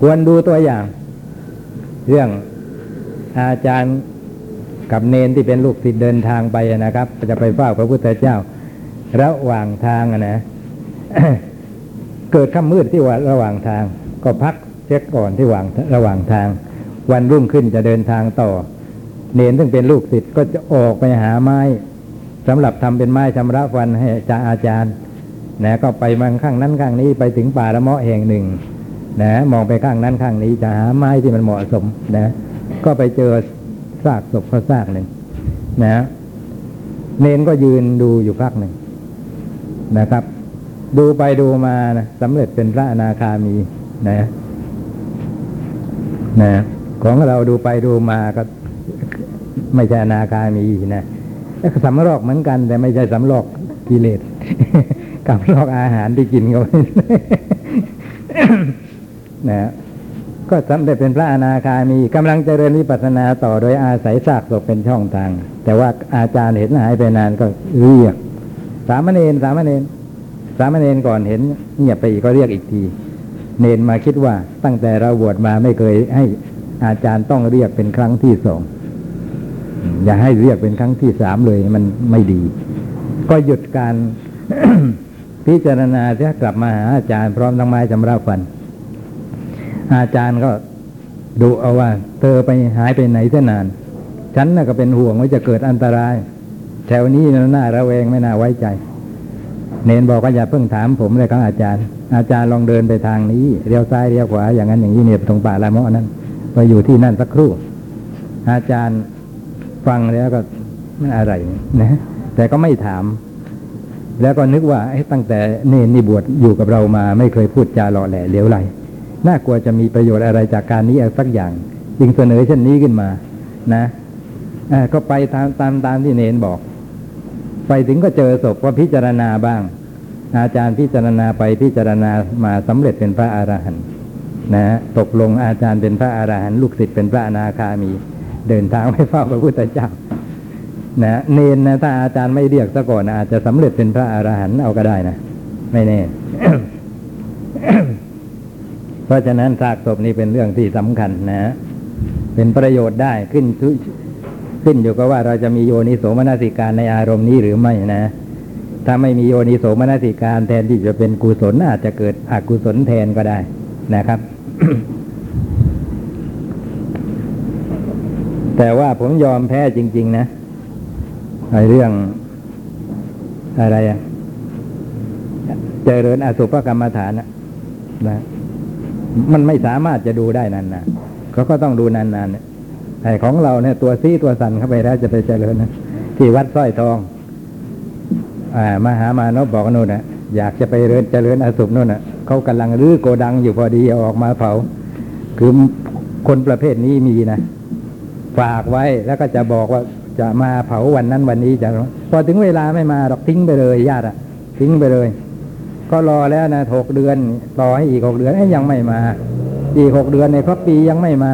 ควรดูตัวอย่าง เรื่องอาจารย์กับเนนที่เป็นลูกศิษย์เดินทางไปนะครับ จะไปเฝ้าพระพุทธเจ้า ระหว่างทางอะนะเกิดข้ามืดที่ว่าระหว่างทาง ก็พักเช็คก่อนที่ว่างระหว่างทาง วันรุ่งขึ้นจะเดินทางต่อ เนนซึ่งเป็นลูกศิษย์ก็จะออกไปหาไม้สำหรับทำเป็นไม้ชำระฟันให้จาอาจารย์นะก็ไปมังข้างนั้นข้างนี้ไปถึงป่าละเมาะแห่งหนึ่งนะมองไปข้างนั้นข้างนี้จะหาไม้ที่มันเหมาะสมนะก็ไปเจอซากศพเขาซากหนึ่งนะเนนก็ยืนดูอยู่พักหนึ่ง นะครับ ดูไปดูมานะสำเร็จเป็นพระอนาคามีนะนะของเราดูไปดูมาก็ไม่ใช่อนาคามีนะก็สำรอกเหมือนกัน แต่ไม่ใช่สำรอกกิเลสกับรอกอาหารที่กินเขานะก็สำเร็จเป็นพระอนาคามีกำลังเจริญวิปัสสนาต่อโดยอาศัยซากศพเป็นช่องทาง แต่ว่าอาจารย์เห็นหายไปนานก็เรียก สามเณรสามเณรสามเณรก่อนเห็นเงียบไปอีกก็เรียกอีกที เนนมาคิดว่าตั้งแต่เราบวชมาไม่เคยให้อาจารย์ต้องเรียกเป็นครั้งที่สองอย่าให้เรียกเป็นครั้งที่สามเลยมันไม่ดี ก็หยุดการพิจารณาเสียกลับมาหาอาจารย์พร้อมทั้งไม้จำราฟัน อาจารย์ก็ดูเอาว่า เธอไปหายไปไหนเสียนาน ฉันน่ะก็เป็นห่วงว่าจะเกิดอันตราย แถวนี้น่าระแวงไม่น่าไว้ใจ เนนบอกว่าอย่าเพิ่งถามผมเลยครับอาจารย์ อาจารย์ลองเดินไปทางนี้เลี้ยวซ้ายเลี้ยวขวาอย่างนั้นอย่างนี้เนี่ยตรงป่าละมาะนั้นไปอยู่ที่นั่นสักครู่ อาจารย์ฟังแล้วก็มันอะไรนะแต่ก็ไม่ถาม แล้วก็นึกว่าตั้งแต่เนนนี่บวชอยู่กับเรามา ไม่เคยพูดจาหล่อแหล่เหลวไหลน่ากลัวจะมีประโยชน์อะไรจากการนี้สักอย่างจึงเสนอเช่นนี้ขึ้นมา นะก็ไปตามตามตามที่เนนบอก ไปถึงก็เจอศพก็พิจารณาบ้าง อาจารย์พิจารณาไปพิจารณามาสำเร็จเป็นพระอรหันต์นะตกลงอาจารย์เป็นพระอรหันต์ลูกศิษย์เป็นพระอนาคามี เดินทางไปเฝ้าพระพุทธเจ้านะเนนนะถ้าอาจารย์ไม่เรียกซะก่อนอาจจะสำเร็จเป็นพระอรหันต์เอาก็ได้นะไม่แน่เพราะฉะนั้นซากศพนี่เป็นเรื่องที่สำคัญนะ เป็นประโยชน์ได้ขึ้น ขึ้นอยู่กับว่าเราจะมีโยนิโสมนสิการในอารมณ์นี้หรือไม่นะ ถ้าไม่มีโยนิโสมนสิการแทนที่จะเป็นกุศลอาจจะเกิดอกุศลแทนก็ได้นะครับ แต่ว่าผมยอมแพ้จริง ๆ นะไอ้เรื่องอะไรอะเจริญอสุภกรรมฐานนะนะมันไม่สามารถจะดูได้นานๆเขาก็ต้องดูนานๆเนี่ย ไอ้ของเราเนี่ยตัวซีตัวสันเข้าไปแล้วจะไปเจริญนะที่วัดสร้อยทองอ่ามหามานพบอกโน่นนะอยากจะไปเริญเจริญอสุภโน่นนะเขากำลังรื้อโกดังอยู่พอดีเอาออกมาเผา คือคนประเภทนี้มีนะฝากไว้แล้วก็จะบอกว่าจะมาเผาวันนั้นวันนี้จะพอถึงเวลาไม่มาดอกทิ้งไปเลยญาติอะทิ้งไปเลย ก็รอแล้วนะหกเดือนรอให้อีกหกเดือนยยังไม่มา อีกหกเดือนในครบปียังไม่มา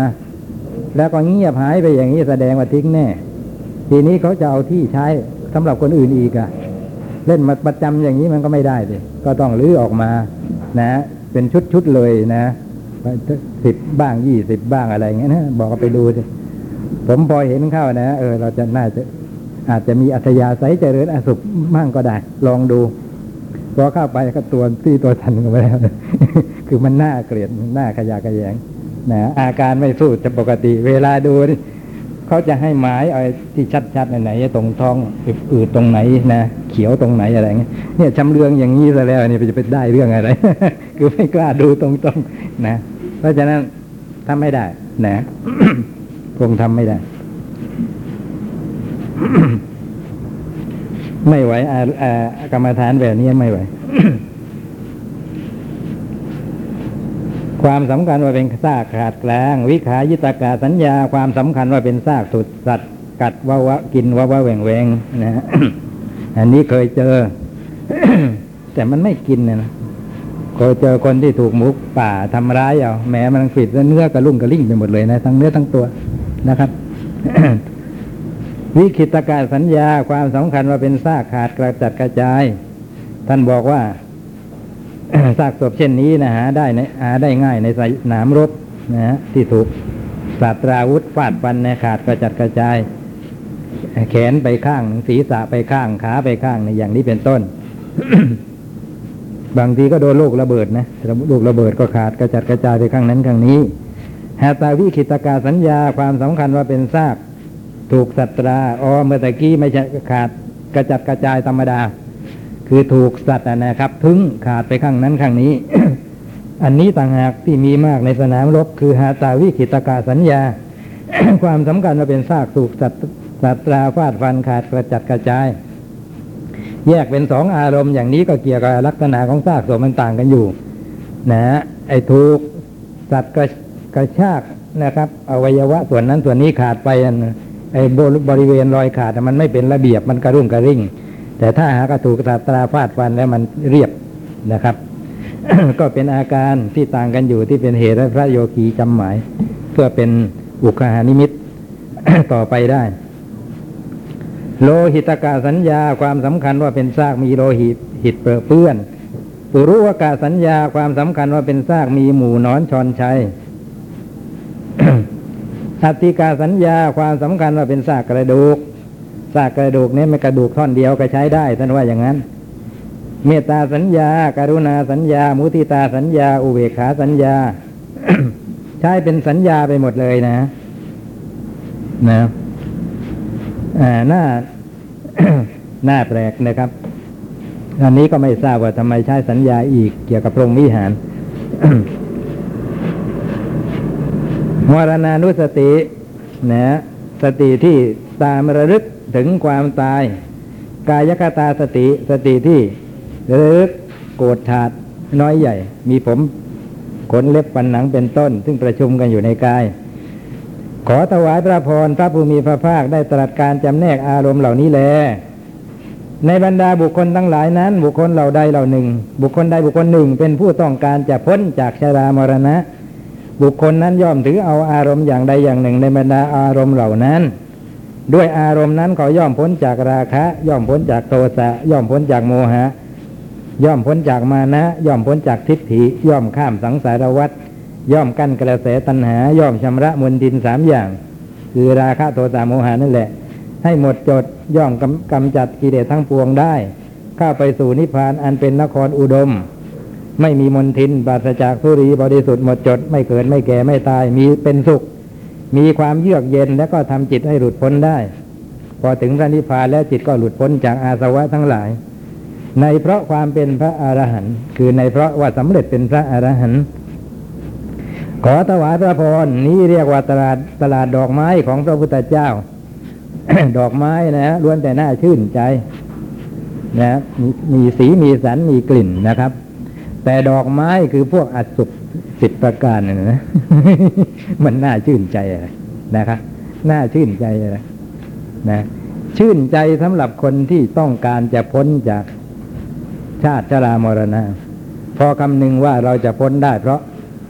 แล้วก็เงียบหายไปอย่างนี้แสดงว่าทิ้งแน่ ทีนี้เขาจะเอาที่ใช้สำหรับคนอื่นอีกอะเล่นมาประจำอย่างนี้มันก็ไม่ได้สิก็ต้องรื้อออกมา นะ เป็นชุดๆเลยนะสิบบ้างยี่สิบบ้างอะไรเงี้ยนะบอกไปดูสิผมพอเห็นเข้านะเออ เราจะน่าจะอาจจะมีอัธยาศัยเจริญอสุขมั่งก็ได้ ลองดูพอเข้าไปก็ตัวที่ตัวทันกันไปแล้วคือมันน่าเกลียดน่าขยะแขยง นะอาการไม่สู้จะปกติ เวลาดูเขาจะให้หมายเอาที่ชัดๆไหนๆตรงท้องอืดตรงไหนนะเขียวตรงไหนอะไรเงี้ยเนี่ยชำเลืองอย่างนี้ซะแล้วนี่จะไปได้เรื่องอะไร คือไม่กล้าดูตรงๆนะ เพราะฉะนั้นทำไม่ได้ นะคงทำไม่ได้ ไม่ไหวอากรรมฐานแบบนี้ไม่ไหว ความสำคัญว่าเป็นซากขาดแกลงวิขายิตากาสัญญา ความสำคัญว่าเป็นซากสุดสัตว์ กัดวะวะกินวะวะแหวงแหวงนะฮะอันนี้เคยเจอ แต่มันไม่กินนะเคยเจอคนที่ถูกหมูป่าทำร้ายเอาแม้มันปิดแล้วเนื้อกระลุ่งกระลิ่งไปหมดเลยนะทั้งเนื้อทั้งตัวนะครับวิคิตกาสัญญาความสำคัญว่าเป็นซากขาดกระจัดกระจาย ท่านบอกว่า ซากศพเช่นนี้นะหาได้ในหาได้ง่ายในสนามรบนะฮะที่ถูกศาสตราวุธฟาดฟันในขาดกระจัดกระจาย แขนไปข้างศีรษะไปข้างขาไปข้างในอย่างนี้เป็นต้น บางทีก็โดนลูกระเบิดนะลูกระเบิดก็ขาดกระจัดกระจายไปข้างนั้นข้างนี้หาตาวิคิตกาสัญญาความสำคัญว่าเป็นซาก ถูกสัตราอ๋อเมื่อตะกี้ไม่ใช่ขาดกระจัดกระจายธรรมดา คือถูกสัตว์นะครับทึงขาดไปข้างนั้นข้างนี้ อันนี้ต่างหากที่มีมากในสนามรบคือหาตาวิคิตกาสัญญา ความสำคัญว่าเป็นซากถูกสัตว์สัตราฟาดฟันขาดกระจัดกระจาย แยกเป็นสองอารมณ์อย่างนี้ก็เกี่ยวกับลักษณะของซากศพมันต่างกันอยู่ นะไอ้ถูกสัตว์กระกระชากนะครับ อวัยวะส่วนนั้นส่วนนี้ขาดไปไอ้บริเวณรอยขาดมันไม่เป็นระเบียบมันกระรุ่งกระริ่ง แต่ถ้าหากถูกสัตราฟาดฟันแล้วมันเรียบนะครับ ก็เป็นอาการที่ต่างกันอยู่ที่เป็นเหตุให้พระโยคีจำหมาย เพื่อเป็นอุคหานิมิตต่อไปได้ โลหิตกาสัญญาความสำคัญว่าเป็นซากมีโลหิตหิตเปื้อนปุรุวกาสัญญาความสำคัญว่าเป็นซากมีหมู่นอนชอนชัยอัติกาสัญญาความสำคัญว่าเป็นซากกระดูก ซากกระดูกนี้ไม่กระดูกท่อนเดียวก็ใช้ได้ท่านว่าอย่างนั้น เมตตาสัญญาการุณาสัญญา มุทิตาสัญญา อุเบกขาสัญญา ใช้เป็นสัญญาไปหมดเลยนะ นะอ่าหน้าหน้าแปลกนะครับอันนี้ก็ไม่ทราบว่าทำไมใช้สัญญาอีกเกี่ยวกับพรงวิหารมรณานุสตินะสติที่ตามระลึก ถึงความตาย กายคตาสติสติที่ระลึกโกรธธาตุน้อยใหญ่ มีผมขนเล็บฟันหนังเป็นต้น ซึ่งประชุมกันอยู่ในกาย ขอถวายพระพรพระภูมิพระภาคได้ตรัสการจำแนกอารมณ์เหล่านี้แล ในบรรดาบุคคลทั้งหลายนั้น บุคคลเหล่าใดเหล่าหนึ่ง บุคคลใดบุคคลหนึ่ง เป็นผู้ต้องการจะพ้นจากชรามรณะ บุคคลนั้นย่อมถือเอาอารมณ์อย่างใดอย่างหนึ่ง ในบรรดาอารมณ์เหล่านั้น ด้วยอารมณ์นั้นเขาย่อมพ้นจากราคะ ย่อมพ้นจากโทสะย่อมพ้นจากโมหะ ย่อมพ้นจากมานะ ย่อมพ้นจากทิฏฐิ ย่อมข้ามสังสารวัฏย่อมกั้นกระแสตัณหา ย่อมชำระมวลทินสามอย่าง คือราคะโทสะโมหะนั่นแหละ ให้หมดจดย่อมกำกำจัดกิเลสทั้งปวงได้ เข้าไปสู่นิพพานอันเป็นนครอุดม ไม่มีมนทินปราศจากทุรีบริสุทธิ์หมดจด ไม่เกิดไม่แก่ไม่ตายมีเป็นสุข มีความเยือกเย็นและก็ทำจิตให้หลุดพ้นได้ พอถึงพระนิพพานแล้วจิตก็หลุดพ้นจากอาสวะทั้งหลาย ในเพราะความเป็นพระอรหันต์คือในเพราะว่าสำเร็จเป็นพระอรหันต์ขอถวายพระพรนี้เรียกว่าตลาดตลาดดอกไม้ของพระพุทธเจ้า ดอกไม้นะล้วนแต่น่าชื่นใจนะมมีสีมีสันมีกลิ่นนะครับ แต่ดอกไม้คือพวกอสุภ สิบประการนะนะ มันน่าชื่นใจอะไรนะครับน่าชื่นใจอะไรนะ ชื่นใจสำหรับคนที่ต้องการจะพ้นจากชาติชรามรณะ พอคำนึงว่าเราจะพ้นได้ เพราะ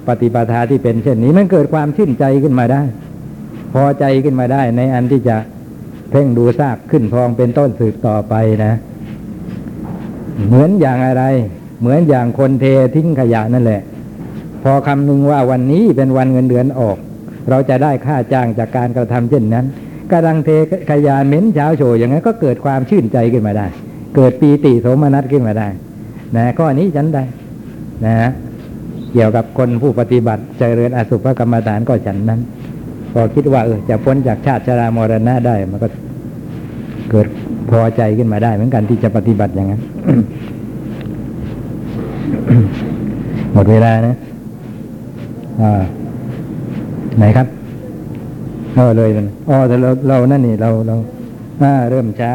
ปฏิปทาที่เป็นเช่นนี้มันเกิดความชื่นใจขึ้นมาได้ พอใจขึ้นมาได้ ในอันที่จะเพ่งดูซากขึ้นพองเป็นต้นสืบต่อไปนะ เหมือนอย่างอะไร เหมือนอย่างคนเททิ้งขยะนั่นแหละ พอคำนึงว่าวันนี้เป็นวันเงินเดือนออก เราจะได้ค่าจ้างจากการกระทำเช่นนั้นกำลังเทขยะเหม็นเช้าโชยอย่างนั้นก็เกิดความชื่นใจขึ้นมาได้ เกิดปีติโสมนัสขึ้นมาได้ นะข้อนี้ฉันได้นะฮะเกี่ยวกับคนผู้ปฏิบัติเจริญอสุภกรรมฐานก็ฉันนั้น พอคิดว่าเออจะพ้นจากชาติชรามรณะได้ มันก็เกิดพอใจขึ้นมาได้ เหมือนกันที่จะปฏิบัติอย่างนั้นหมดเวลานะ ไหนครับเออเลยนอ๋อแต่เราเรานั่นนี่เราเราอ่าเริ่มช้า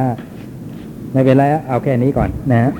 ไม่เป็นไรเอาแค่นี้ก่อนนะฮะ